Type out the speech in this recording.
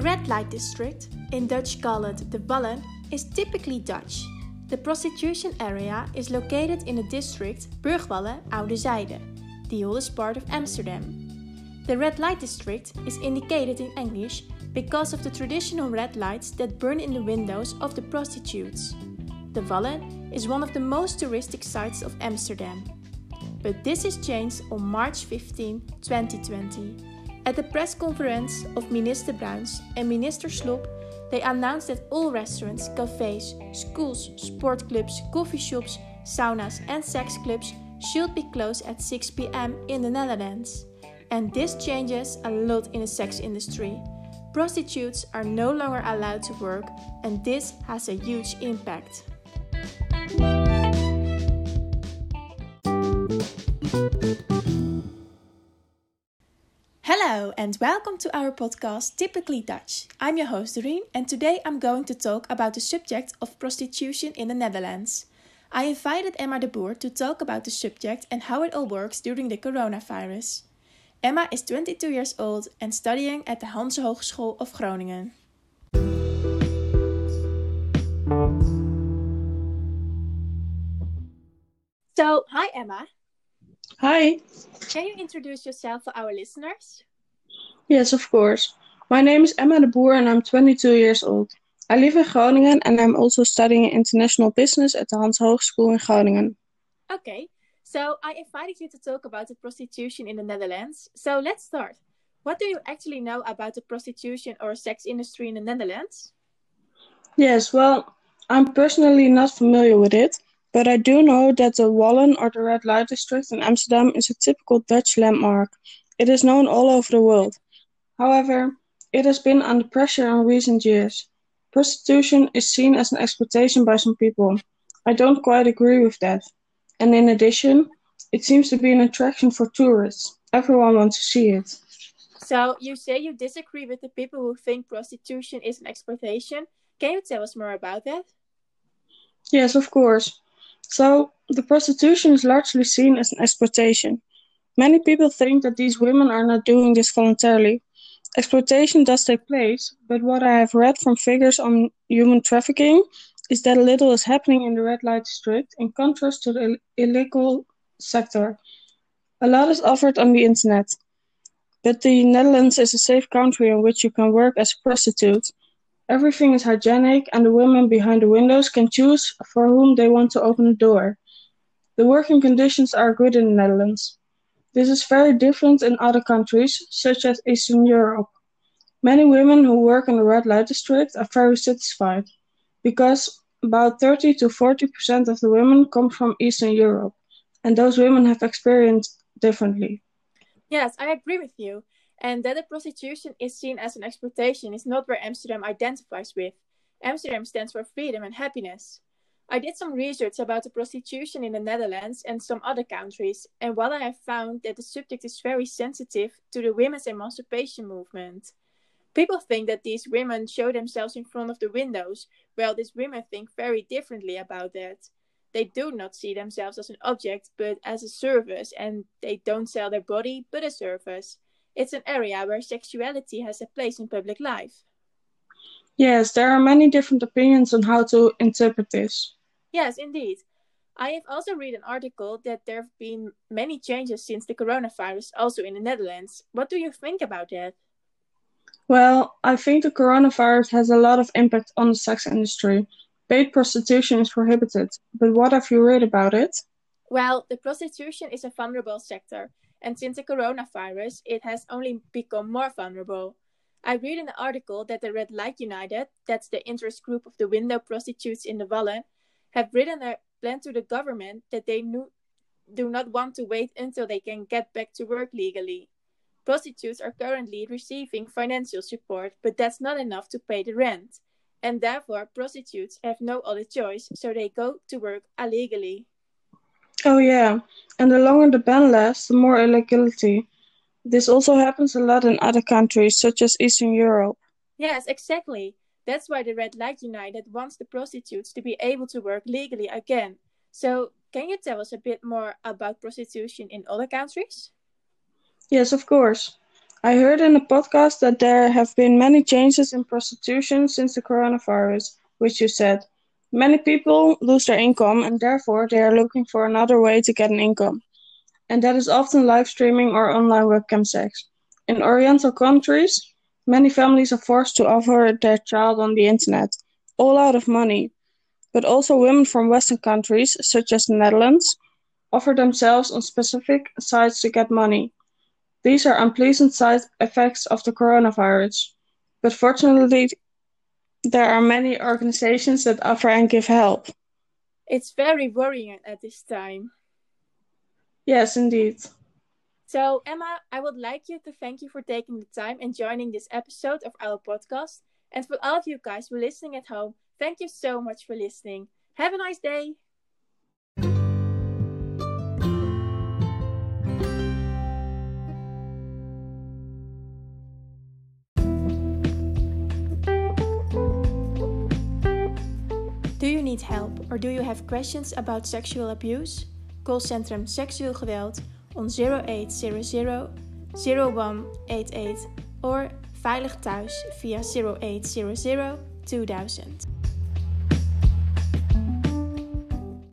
red light district, in Dutch called the Wallen, is typically Dutch. The prostitution area is located in the district Burgwallen Oude Zijde, the oldest part of Amsterdam. The red light district is indicated in English because of the traditional red lights that burn in the windows of the prostitutes. The Wallen is one of the most touristic sites of Amsterdam. But this is changed on March 15, 2020. At the press conference of Minister Bruins and Minister Slob, they announced that all restaurants, cafes, schools, sport clubs, coffee shops, saunas, and sex clubs should be closed at 6 pm in the Netherlands. And this changes a lot in the sex industry. Prostitutes are no longer allowed to work, and this has a huge impact. And welcome to our podcast Typically Dutch. I'm your host Dorien and today I'm going to talk about the subject of prostitution in the Netherlands. I invited Emma de Boer to talk about the subject and how it all works during the coronavirus. Emma is 22 years old and studying at the Hanze Hogeschool of Groningen. So, hi Emma. Hi. Can you introduce yourself for our listeners? Yes, of course. My name is Emma de Boer and I'm 22 years old. I live in Groningen and I'm also studying international business at the Hanze Hogeschool in Groningen. Okay, so I invited you to talk about the prostitution in the Netherlands. So let's start. What do you actually know about the prostitution or sex industry in the Netherlands? Yes, well, I'm personally not familiar with it, but I do know that the Wallen or the Red Light District in Amsterdam is a typical Dutch landmark. It is known all over the world. However, it has been under pressure in recent years. Prostitution is seen as an exploitation by some people. I don't quite agree with that. And in addition, it seems to be an attraction for tourists. Everyone wants to see it. So you say you disagree with the people who think prostitution is an exploitation. Can you tell us more about that? Yes, of course. So, the prostitution is largely seen as an exploitation. Many people think that these women are not doing this voluntarily. Exploitation does take place, but what I have read from figures on human trafficking is that little is happening in the red light district in contrast to the illegal sector. A lot is offered on the internet. But the Netherlands is a safe country in which you can work as a prostitute. Everything is hygienic, and the women behind the windows can choose for whom they want to open the door. The working conditions are good in the Netherlands. This is very different in other countries, such as Eastern Europe. Many women who work in the red light district are very satisfied, because about 30 to 40 percent of the women come from Eastern Europe, and those women have experienced differently. Yes, I agree with you and that the prostitution is seen as an exploitation is not where Amsterdam identifies with. Amsterdam stands for freedom and happiness. I did some research about the prostitution in the Netherlands and some other countries, and what I have found that the subject is very sensitive to the women's emancipation movement. People think that these women show themselves in front of the windows, while these women think very differently about that. They do not see themselves as an object, but as a service, and they don't sell their body, but a service. It's an area where sexuality has a place in public life. Yes, there are many different opinions on how to interpret this. Yes, indeed. I have also read an article that there have been many changes since the coronavirus, also in the Netherlands. What do you think about that? Well, I think the coronavirus has a lot of impact on the sex industry. Paid prostitution is prohibited, but what have you read about it? Well, the prostitution is a vulnerable sector, and since the coronavirus, it has only become more vulnerable. I read in the article that the Red Light United, that's the interest group of the window prostitutes in the Wallen, have written a plan to the government that they do not want to wait until they can get back to work legally. Prostitutes are currently receiving financial support, but that's not enough to pay the rent. And therefore, prostitutes have no other choice, so they go to work illegally. Oh yeah, and the longer the ban lasts, the more illegality. This also happens a lot in other countries, such as Eastern Europe. Yes, exactly. That's why the Red Light United wants the prostitutes to be able to work legally again. So, can you tell us a bit more about prostitution in other countries? Yes, of course. I heard in a podcast that there have been many changes in prostitution since the coronavirus, which you said. Many people lose their income and therefore they are looking for another way to get an income. And that is often live streaming or online webcam sex. In Oriental countries, many families are forced to offer their child on the internet, all out of money. But also women from Western countries, such as the Netherlands, offer themselves on specific sites to get money. These are unpleasant side effects of the coronavirus, but fortunately, there are many organizations that offer and give help. It's very worrying at this time. Yes, indeed. So, Emma, I would like you to thank you for taking the time and joining this episode of our podcast. And for all of you guys who are listening at home, thank you so much for listening. Have a nice day. Do you need help or do you have questions about sexual abuse? Call Centrum Seksueel Geweld on 0800 0188 or Veilig Thuis via 0800 2000.